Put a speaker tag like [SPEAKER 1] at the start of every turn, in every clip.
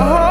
[SPEAKER 1] heart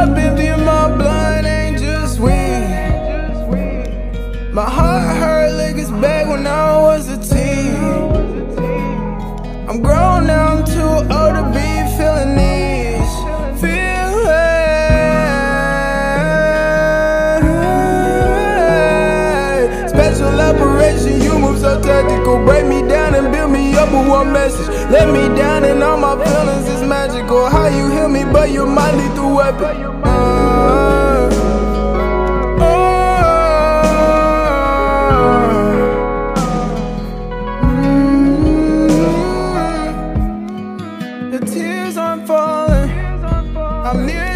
[SPEAKER 1] You, my cup empty my blood ain't just weed. My heart hurt one message. Let me down and all my feelings is magical. How you heal me, but you're my lethal weapon. Uh, The tears aren't falling. I'm near